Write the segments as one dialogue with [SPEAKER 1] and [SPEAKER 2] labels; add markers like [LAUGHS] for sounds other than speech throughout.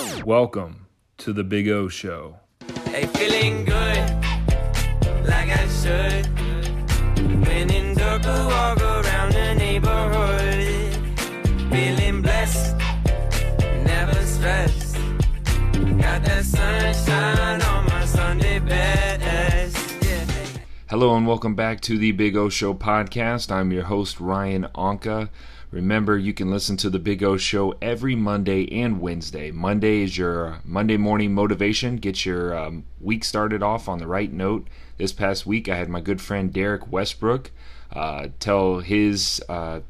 [SPEAKER 1] Welcome to the Big O Show.
[SPEAKER 2] Hey, feeling good, like I should. When in Durga, walk around the neighborhood. Feeling blessed, never stressed. Got that sunshine on my Sunday best. Yeah.
[SPEAKER 1] Hello and welcome back to the Big O Show podcast. I'm your host, Ryan Anka. Remember, you can listen to the Big O Show every Monday and Wednesday. Monday is your Monday morning motivation, get your um, week started off on the right note. This past week, I had my good friend Derek Westbrook uh, tell his uh,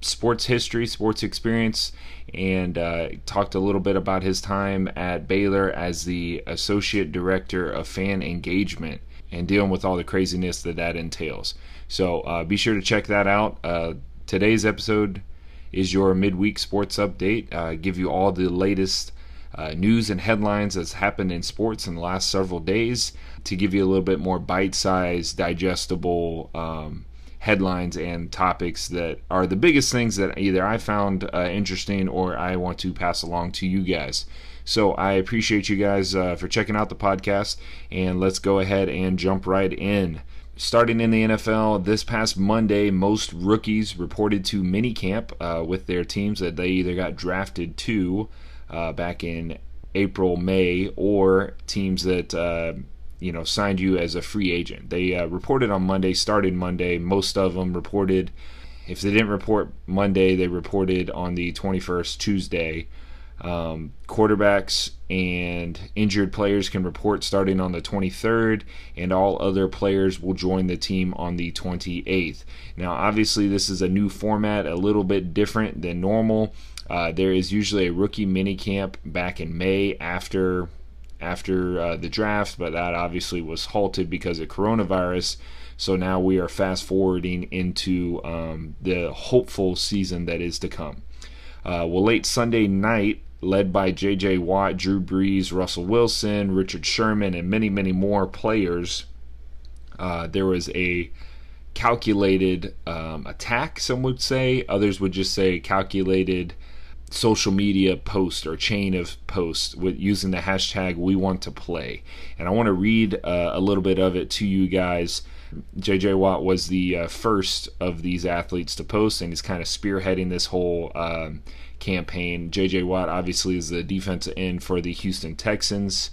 [SPEAKER 1] sports history, sports experience, and uh, talked a little bit about his time at Baylor as the Associate Director of Fan Engagement and dealing with all the craziness that that entails. So uh, be sure to check that out. Uh, today's episode is your midweek sports update. Uh, give you all the latest uh, news and headlines that's happened in sports in the last several days to give you a little bit more bite-sized, digestible um, headlines and topics that are the biggest things that either I found uh, interesting or I want to pass along to you guys. So I appreciate you guys uh, for checking out the podcast, and let's go ahead and jump right in. Starting in the NFL, this past Monday, most rookies reported to minicamp uh, with their teams that they either got drafted to uh, back in April, May, or teams that uh, you know signed you as a free agent. They uh, reported on Monday, started Monday. Most of them reported. If they didn't report Monday, they reported on the 21st, Tuesday. Um, quarterbacks and injured players can report starting on the 23rd, and all other players will join the team on the 28th. Now, obviously, this is a new format, a little bit different than normal. Uh, there is usually a rookie mini camp back in May after after uh, the draft, but that obviously was halted because of coronavirus. So now we are fast forwarding into um, the hopeful season that is to come. Uh, well, late Sunday night, led by J.J. Watt, Drew Brees, Russell Wilson, Richard Sherman, and many, many more players, uh, there was a calculated um, attack, some would say. Others would just say calculated social media post or chain of posts with using the hashtag we want to play and i want to read uh, a little bit of it to you guys jj watt was the uh, first of these athletes to post and he's kind of spearheading this whole um, campaign. Jj watt obviously is the defensive end for the houston texans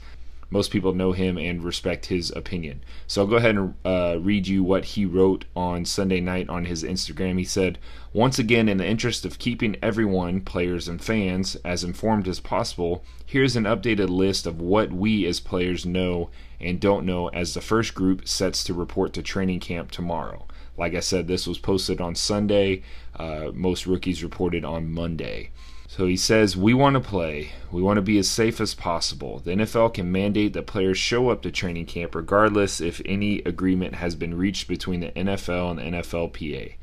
[SPEAKER 1] most people know him and respect his opinion. So I'll go ahead and uh, read you what he wrote on Sunday night on his Instagram. He said, Once again, in the interest of keeping everyone, players and fans, as informed as possible, here's an updated list of what we as players know and don't know as the first group sets to report to training camp tomorrow. Like I said, this was posted on Sunday. Uh, most rookies reported on Monday. So he says, We want to play. We want to be as safe as possible. The NFL can mandate that players show up to training camp regardless if any agreement has been reached between the NFL and the NFLPA.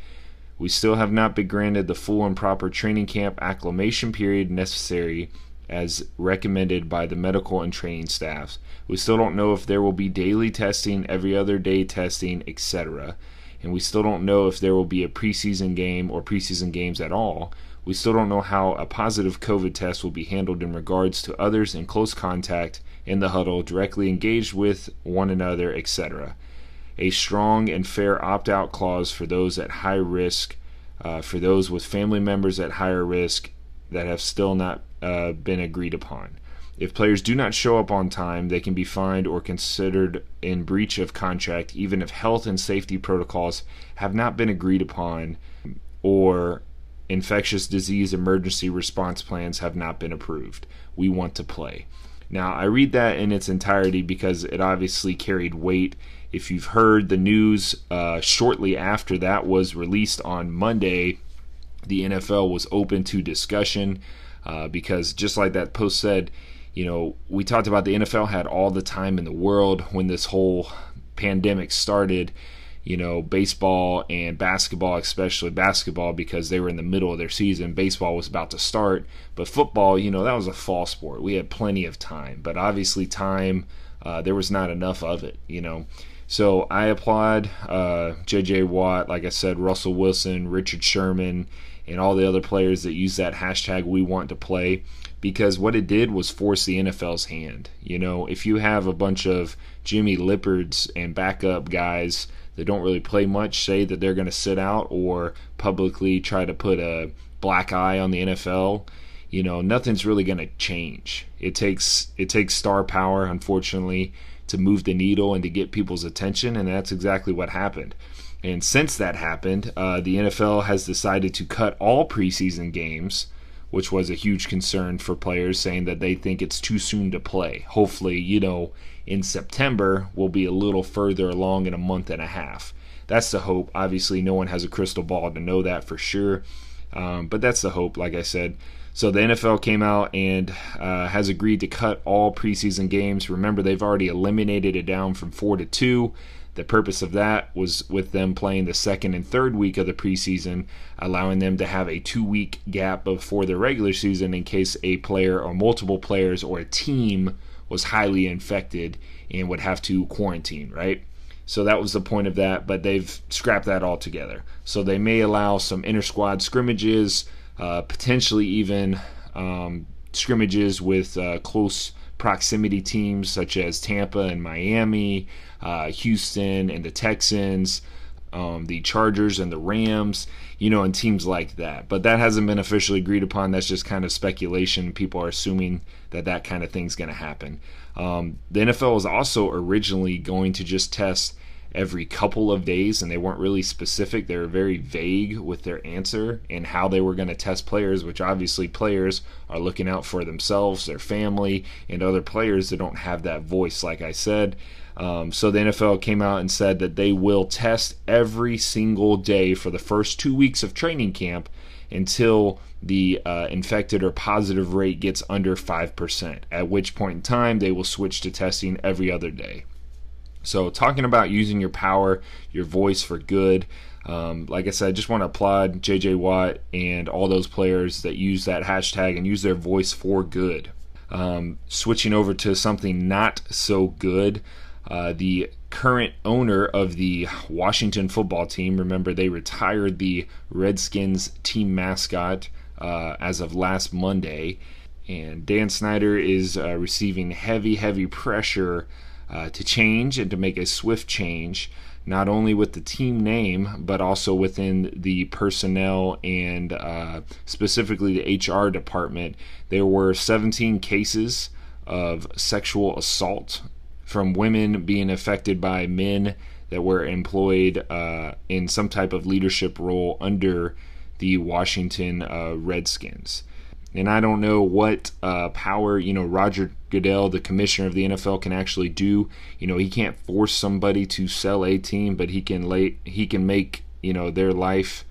[SPEAKER 1] We still have not been granted the full and proper training camp acclimation period necessary as recommended by the medical and training staffs. We still don't know if there will be daily testing, every other day testing, etc. And we still don't know if there will be a preseason game or preseason games at all. We still don't know how a positive COVID test will be handled in regards to others in close contact in the huddle, directly engaged with one another, etc. A strong and fair opt out clause for those at high risk, uh, for those with family members at higher risk that have still not uh, been agreed upon. If players do not show up on time, they can be fined or considered in breach of contract, even if health and safety protocols have not been agreed upon or infectious disease emergency response plans have not been approved. We want to play. Now, I read that in its entirety because it obviously carried weight. If you've heard the news uh, shortly after that was released on Monday, the NFL was open to discussion uh, because, just like that post said, you know, we talked about the NFL had all the time in the world when this whole pandemic started you know, baseball and basketball, especially basketball, because they were in the middle of their season. Baseball was about to start, but football, you know, that was a fall sport. We had plenty of time, but obviously, time, uh, there was not enough of it, you know. So I applaud uh, J.J. Watt, like I said, Russell Wilson, Richard Sherman, and all the other players that use that hashtag we want to play because what it did was force the NFL's hand. You know, if you have a bunch of Jimmy Lippards and backup guys that don't really play much say that they're going to sit out or publicly try to put a black eye on the NFL, you know, nothing's really going to change. It takes it takes star power unfortunately to move the needle and to get people's attention and that's exactly what happened. And since that happened, uh, the NFL has decided to cut all preseason games which was a huge concern for players, saying that they think it's too soon to play. Hopefully, you know, in September, we'll be a little further along in a month and a half. That's the hope. Obviously, no one has a crystal ball to know that for sure, um, but that's the hope, like I said. So the NFL came out and uh, has agreed to cut all preseason games. Remember, they've already eliminated it down from four to two. The purpose of that was with them playing the second and third week of the preseason, allowing them to have a two week gap before the regular season in case a player or multiple players or a team was highly infected and would have to quarantine, right? So that was the point of that, but they've scrapped that altogether. So they may allow some inter squad scrimmages, uh, potentially even um, scrimmages with uh, close proximity teams such as Tampa and Miami, uh, Houston and the Texans, um, the Chargers and the Rams, you know, and teams like that. But that hasn't been officially agreed upon. That's just kind of speculation. People are assuming that that kind of thing's going to happen. Um, the NFL was also originally going to just test every couple of days, and they weren't really specific. They were very vague with their answer and how they were going to test players, which obviously players are looking out for themselves, their family, and other players that don't have that voice, like I said. Um, so the NFL came out and said that they will test every single day for the first two weeks of training camp until the uh, infected or positive rate gets under 5%, at which point in time they will switch to testing every other day. So, talking about using your power, your voice for good. Um, like I said, I just want to applaud JJ Watt and all those players that use that hashtag and use their voice for good. Um, switching over to something not so good. Uh, the current owner of the Washington football team, remember they retired the Redskins team mascot uh, as of last Monday. And Dan Snyder is uh, receiving heavy, heavy pressure uh, to change and to make a swift change, not only with the team name, but also within the personnel and uh, specifically the HR department. There were 17 cases of sexual assault from women being affected by men that were employed uh, in some type of leadership role under the Washington uh, Redskins. And I don't know what uh, power, you know, Roger Goodell, the commissioner of the NFL, can actually do. You know, he can't force somebody to sell a team, but he can lay, he can make, you know, their life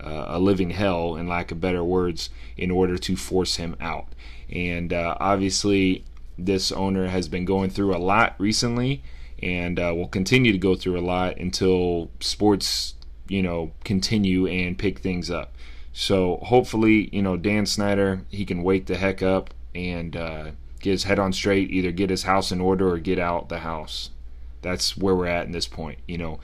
[SPEAKER 1] uh, a living hell, in lack of better words, in order to force him out. And uh, obviously, this owner has been going through a lot recently and uh, will continue to go through a lot until sports, you know, continue and pick things up. So hopefully, you know, Dan Snyder, he can wake the heck up and uh, get his head on straight, either get his house in order or get out the house. That's where we're at in this point. You know,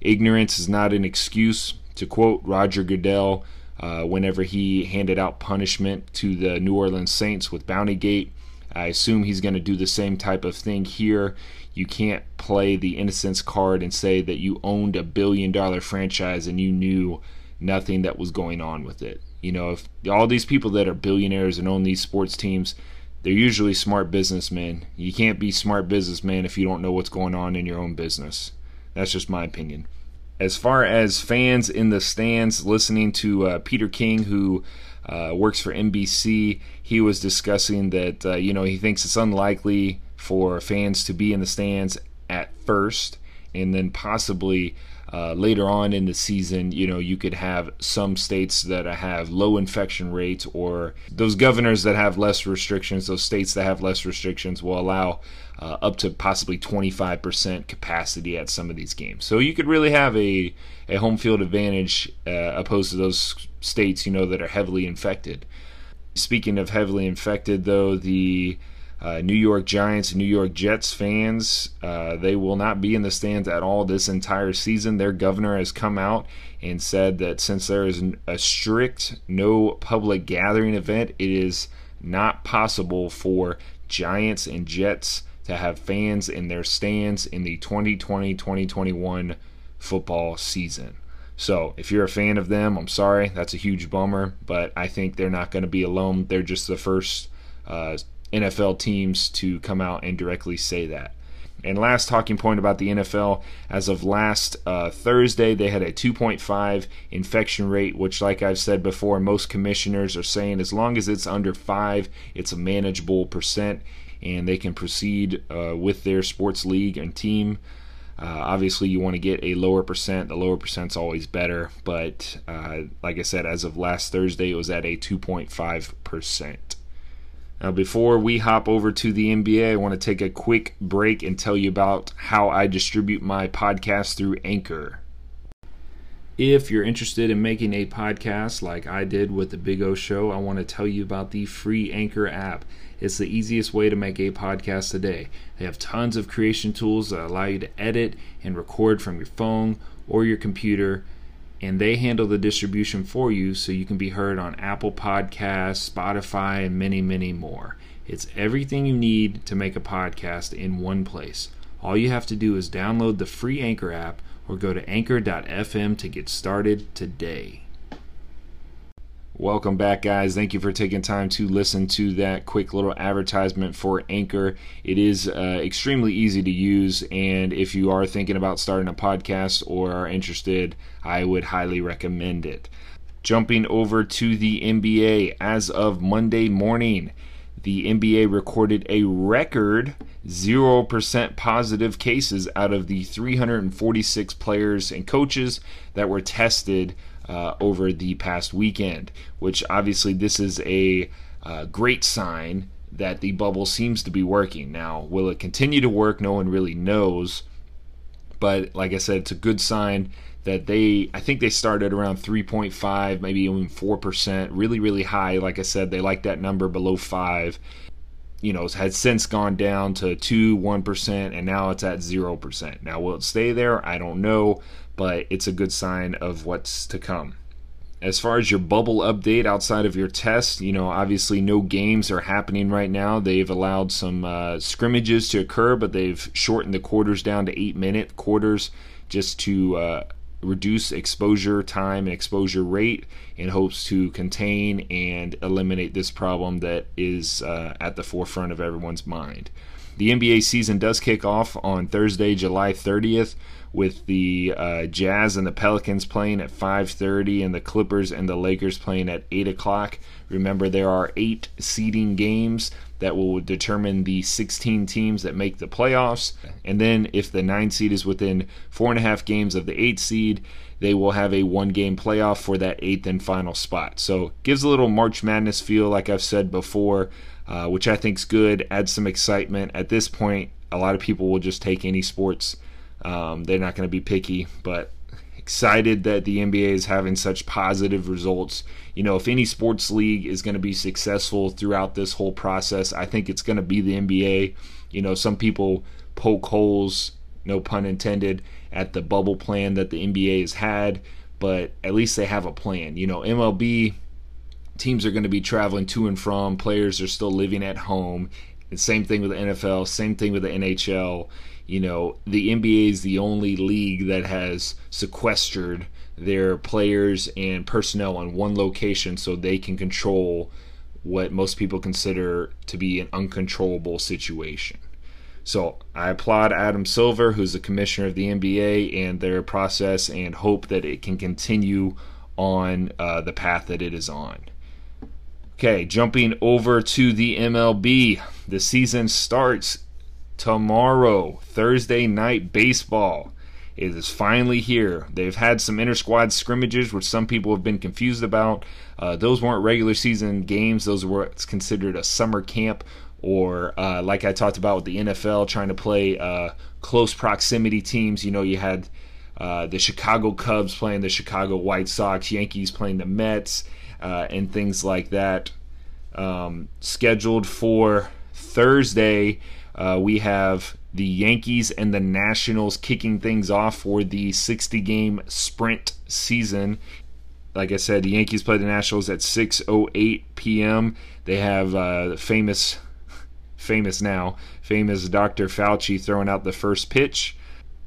[SPEAKER 1] ignorance is not an excuse. To quote Roger Goodell, uh, whenever he handed out punishment to the New Orleans Saints with Bountygate, I assume he's going to do the same type of thing here. You can't play the innocence card and say that you owned a billion dollar franchise and you knew nothing that was going on with it. You know, if all these people that are billionaires and own these sports teams, they're usually smart businessmen. You can't be smart businessman if you don't know what's going on in your own business. That's just my opinion. As far as fans in the stands listening to uh, Peter King, who uh, works for NBC. He was discussing that uh, you know he thinks it's unlikely for fans to be in the stands at first, and then possibly uh, later on in the season, you know, you could have some states that have low infection rates, or those governors that have less restrictions, those states that have less restrictions will allow uh, up to possibly 25% capacity at some of these games. So you could really have a, a home field advantage uh, opposed to those states, you know, that are heavily infected. Speaking of heavily infected, though, the uh, New York Giants New York Jets fans, uh, they will not be in the stands at all this entire season. Their governor has come out and said that since there is a strict no public gathering event, it is not possible for Giants and Jets to have fans in their stands in the 2020 2021 football season. So, if you're a fan of them, I'm sorry, that's a huge bummer, but I think they're not going to be alone. They're just the first uh, NFL teams to come out and directly say that. And last talking point about the NFL, as of last uh, Thursday, they had a 2.5 infection rate, which, like I've said before, most commissioners are saying as long as it's under 5, it's a manageable percent, and they can proceed uh, with their sports league and team. Uh, obviously, you want to get a lower percent. The lower percent's always better, but uh, like I said, as of last Thursday, it was at a 2.5 percent. Now, before we hop over to the NBA, I want to take a quick break and tell you about how I distribute my podcast through Anchor. If you're interested in making a podcast like I did with the Big O Show, I want to tell you about the free Anchor app. It's the easiest way to make a podcast today. They have tons of creation tools that allow you to edit and record from your phone or your computer and they handle the distribution for you so you can be heard on Apple Podcasts, Spotify, and many, many more. It's everything you need to make a podcast in one place. All you have to do is download the free Anchor app or go to anchor.fm to get started today. Welcome back, guys. Thank you for taking time to listen to that quick little advertisement for Anchor. It is uh, extremely easy to use, and if you are thinking about starting a podcast or are interested, I would highly recommend it. Jumping over to the NBA, as of Monday morning, the NBA recorded a record 0% positive cases out of the 346 players and coaches that were tested uh, over the past weekend, which obviously this is a uh, great sign that the bubble seems to be working. Now, will it continue to work? No one really knows. But like I said, it's a good sign that they, I think they started around 3.5, maybe even 4%, really, really high. Like I said, they like that number below 5. You know, has since gone down to 2, 1%, and now it's at 0%. Now, will it stay there? I don't know but it's a good sign of what's to come. As far as your bubble update outside of your test, you know, obviously no games are happening right now. They've allowed some uh, scrimmages to occur, but they've shortened the quarters down to eight minute quarters just to uh, reduce exposure time and exposure rate in hopes to contain and eliminate this problem that is uh, at the forefront of everyone's mind. The NBA season does kick off on Thursday, July 30th with the uh, Jazz and the Pelicans playing at 5:30 and the Clippers and the Lakers playing at 8 o'clock. Remember, there are eight seeding games that will determine the 16 teams that make the playoffs. And then, if the nine seed is within four and a half games of the eight seed, they will have a one game playoff for that eighth and final spot. So, gives a little March Madness feel, like I've said before, uh, which I think is good. Adds some excitement. At this point, a lot of people will just take any sports um, they're not going to be picky, but excited that the NBA is having such positive results. You know, if any sports league is going to be successful throughout this whole process, I think it's going to be the NBA. You know, some people poke holes, no pun intended, at the bubble plan that the NBA has had, but at least they have a plan. You know, MLB teams are going to be traveling to and from, players are still living at home. And same thing with the NFL, same thing with the NHL you know, the NBA is the only league that has sequestered their players and personnel on one location so they can control what most people consider to be an uncontrollable situation. So I applaud Adam Silver, who's the commissioner of the NBA, and their process, and hope that it can continue on uh, the path that it is on. Okay, jumping over to the MLB. The season starts tomorrow, Thursday night baseball. It is finally here. They've had some inter squad scrimmages, which some people have been confused about. Uh, those weren't regular season games, those were what's considered a summer camp, or uh, like I talked about with the NFL, trying to play uh, close proximity teams. You know, you had uh, the Chicago Cubs playing the Chicago White Sox, Yankees playing the Mets, uh, and things like that. Um, scheduled for Thursday, uh, we have the Yankees and the Nationals kicking things off for the 60 game sprint season. Like I said, the Yankees play the Nationals at 6:08 p.m. They have uh, famous, [LAUGHS] famous now, famous Dr. Fauci throwing out the first pitch.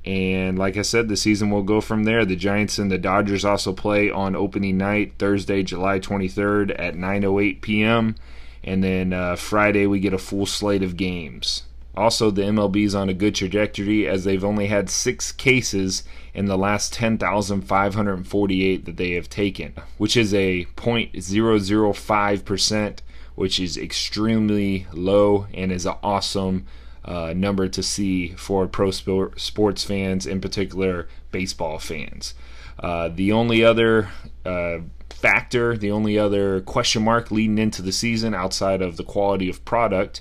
[SPEAKER 1] And like I said, the season will go from there. The Giants and the Dodgers also play on opening night, Thursday, July 23rd at 9:08 p.m. And then uh, Friday we get a full slate of games. Also, the MLB is on a good trajectory as they've only had six cases in the last 10,548 that they have taken, which is a 0.005%, which is extremely low and is an awesome uh, number to see for pro sport, sports fans, in particular baseball fans. Uh, the only other uh, factor, the only other question mark leading into the season outside of the quality of product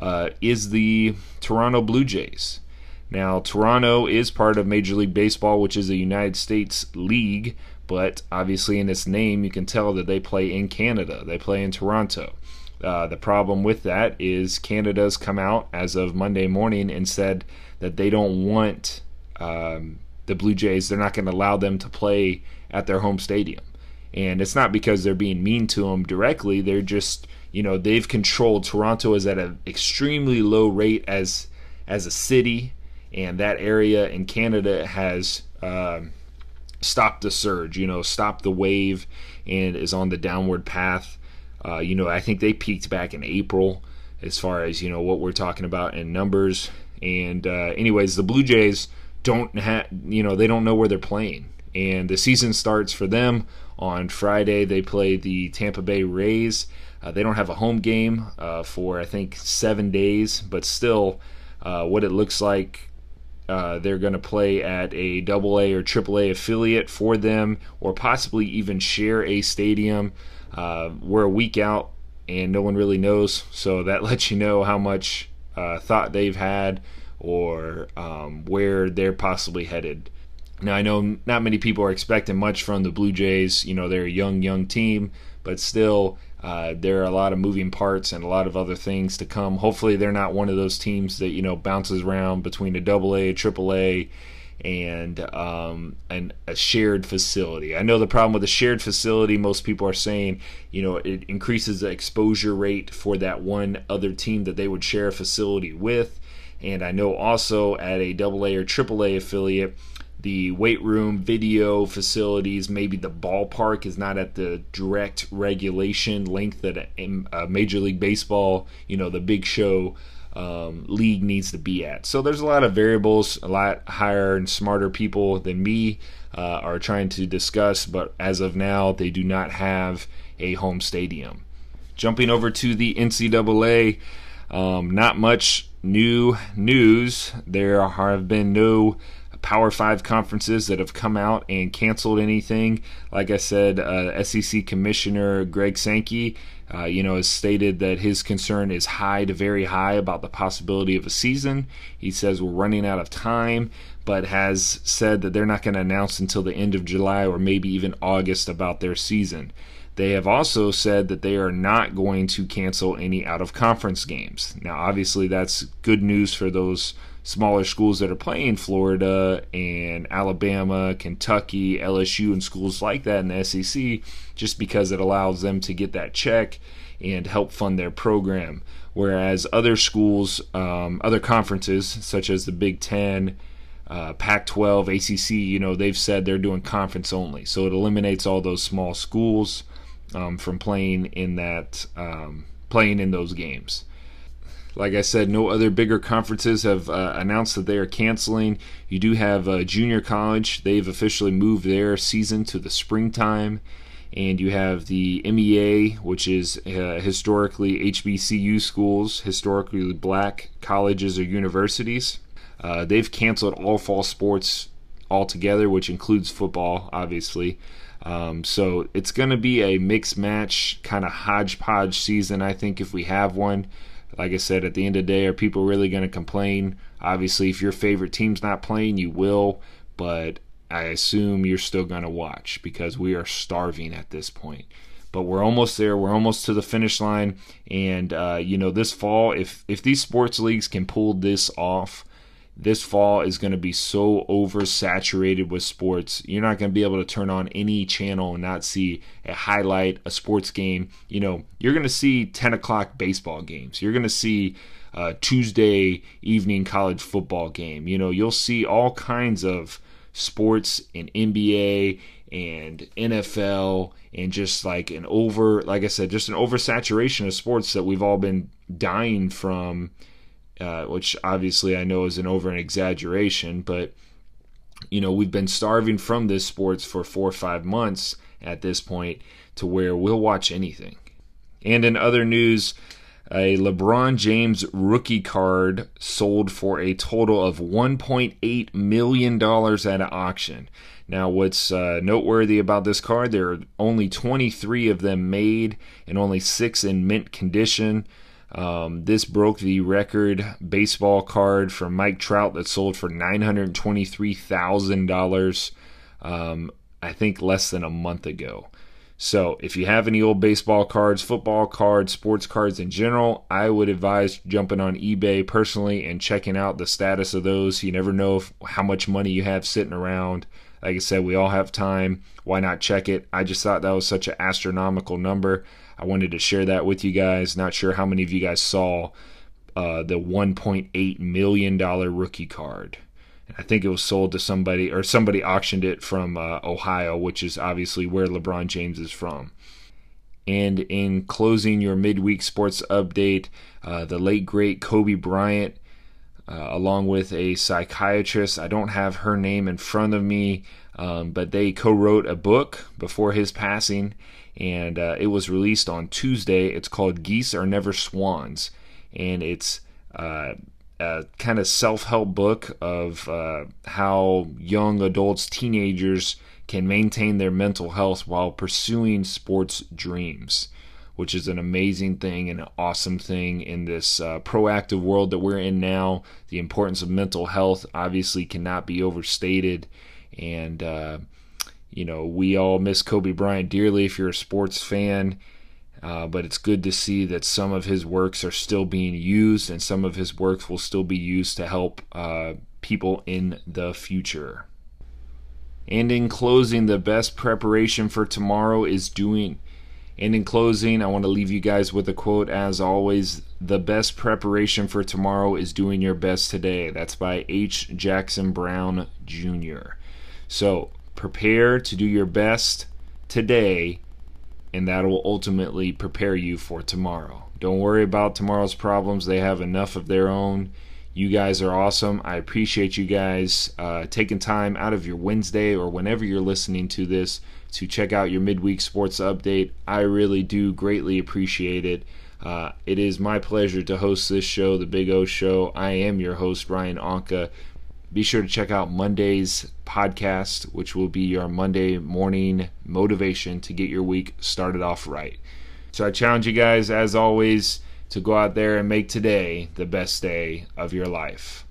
[SPEAKER 1] uh, is the Toronto Blue Jays. Now, Toronto is part of Major League Baseball, which is a United States league, but obviously in its name, you can tell that they play in Canada. They play in Toronto. Uh, the problem with that is Canada's come out as of Monday morning and said that they don't want um, the Blue Jays, they're not going to allow them to play at their home stadium. And it's not because they're being mean to them directly, they're just, you know, they've controlled Toronto is at an extremely low rate as as a city, and that area in Canada has um, stopped the surge, you know, stopped the wave, and is on the downward path. Uh, you know, I think they peaked back in April as far as, you know, what we're talking about in numbers. And, uh, anyways, the Blue Jays don't have, you know, they don't know where they're playing. And the season starts for them on Friday. They play the Tampa Bay Rays. Uh, they don't have a home game uh, for, I think, seven days, but still, uh, what it looks like uh, they're going to play at a double A or triple A affiliate for them, or possibly even share a stadium. Uh, we're a week out and no one really knows, so [LAUGHS] that lets you know how much uh, thought they've had or um, where they're possibly headed. Now, I know not many people are expecting much from the Blue Jays. You know, they're a young, young team, but still, uh, there are a lot of moving parts and a lot of other things to come. Hopefully, they're not one of those teams that you know bounces around between a double A, triple A, and um, and a shared facility. I know the problem with a shared facility. Most people are saying, you know, it increases the exposure rate for that one other team that they would share a facility with. And I know also at a double A or triple A affiliate, the weight room, video facilities, maybe the ballpark is not at the direct regulation length that a, a Major League Baseball, you know, the big show um, league needs to be at. So there's a lot of variables, a lot higher and smarter people than me uh, are trying to discuss, but as of now, they do not have a home stadium. Jumping over to the NCAA, um, not much new news. There have been no Power Five conferences that have come out and canceled anything. Like I said, uh, SEC Commissioner Greg Sankey, uh, you know, has stated that his concern is high to very high about the possibility of a season. He says we're running out of time, but has said that they're not going to announce until the end of July or maybe even August about their season. They have also said that they are not going to cancel any out of conference games. Now, obviously, that's good news for those smaller schools that are playing Florida and Alabama, Kentucky, LSU, and schools like that in the SEC, just because it allows them to get that check and help fund their program. Whereas other schools, um, other conferences, such as the Big Ten, uh, Pac 12, ACC, you know, they've said they're doing conference only. So it eliminates all those small schools um, from playing in that, um, playing in those games. Like I said, no other bigger conferences have uh, announced that they are canceling. You do have uh, junior college, they've officially moved their season to the springtime. And you have the MEA, which is uh, historically HBCU schools, historically black colleges or universities. Uh, they've canceled all fall sports altogether, which includes football, obviously. Um, so it's going to be a mixed match, kind of hodgepodge season, I think, if we have one like I said, at the end of the day, are people really going to complain? Obviously, if your favorite team's not playing, you will, but I assume you're still going to watch because we are starving at this point. but we're almost there. We're almost to the finish line, and uh, you know, this fall, if if these sports leagues can pull this off, this fall is going to be so oversaturated with sports. You're not going to be able to turn on any channel and not see a highlight, a sports game. You know, you're going to see 10 o'clock baseball games. You're going to see a Tuesday evening college football game. You know, you'll see all kinds of sports in NBA and NFL and just like an over, like I said, just an oversaturation of sports that we've all been dying from uh, which obviously I know is an over an exaggeration, but you know we've been starving from this sports for four or five months at this point to where we'll watch anything. And in other news, a LeBron James rookie card sold for a total of $1.8 million at an auction. Now, what's uh, noteworthy about this card, there are only 23 of them made and only six in mint condition. Um, this broke the record baseball card from Mike Trout that sold for $923,000, um, I think less than a month ago. So, if you have any old baseball cards, football cards, sports cards in general, I would advise jumping on eBay personally and checking out the status of those. You never know if, how much money you have sitting around. Like I said, we all have time. Why not check it? I just thought that was such an astronomical number. I wanted to share that with you guys. Not sure how many of you guys saw uh, the 1.8 million dollar rookie card. I think it was sold to somebody or somebody auctioned it from uh, Ohio, which is obviously where LeBron James is from. And in closing your midweek sports update, uh, the late great Kobe Bryant, uh, along with a psychiatrist, I don't have her name in front of me, um, but they co wrote a book before his passing and uh, it was released on Tuesday. It's called Geese Are Never Swans, and it's uh, a kind of self help book of uh, how young adults, teenagers can maintain their mental health while pursuing sports dreams. Which is an amazing thing and an awesome thing in this uh, proactive world that we're in now. The importance of mental health obviously cannot be overstated. And uh, you know, we all miss Kobe Bryant dearly if you're a sports fan. Uh, but it's good to see that some of his works are still being used and some of his works will still be used to help uh, people in the future. And in closing, the best preparation for tomorrow is doing. And in closing, I want to leave you guys with a quote as always the best preparation for tomorrow is doing your best today. That's by H. Jackson Brown Jr. So, prepare to do your best today, and that will ultimately prepare you for tomorrow. Don't worry about tomorrow's problems, they have enough of their own. You guys are awesome. I appreciate you guys uh, taking time out of your Wednesday or whenever you're listening to this to check out your midweek sports update. I really do greatly appreciate it. Uh, it is my pleasure to host this show, The Big O Show. I am your host, Ryan Anka. Be sure to check out Monday's podcast, which will be your Monday morning motivation to get your week started off right. So I challenge you guys, as always, to go out there and make today the best day of your life.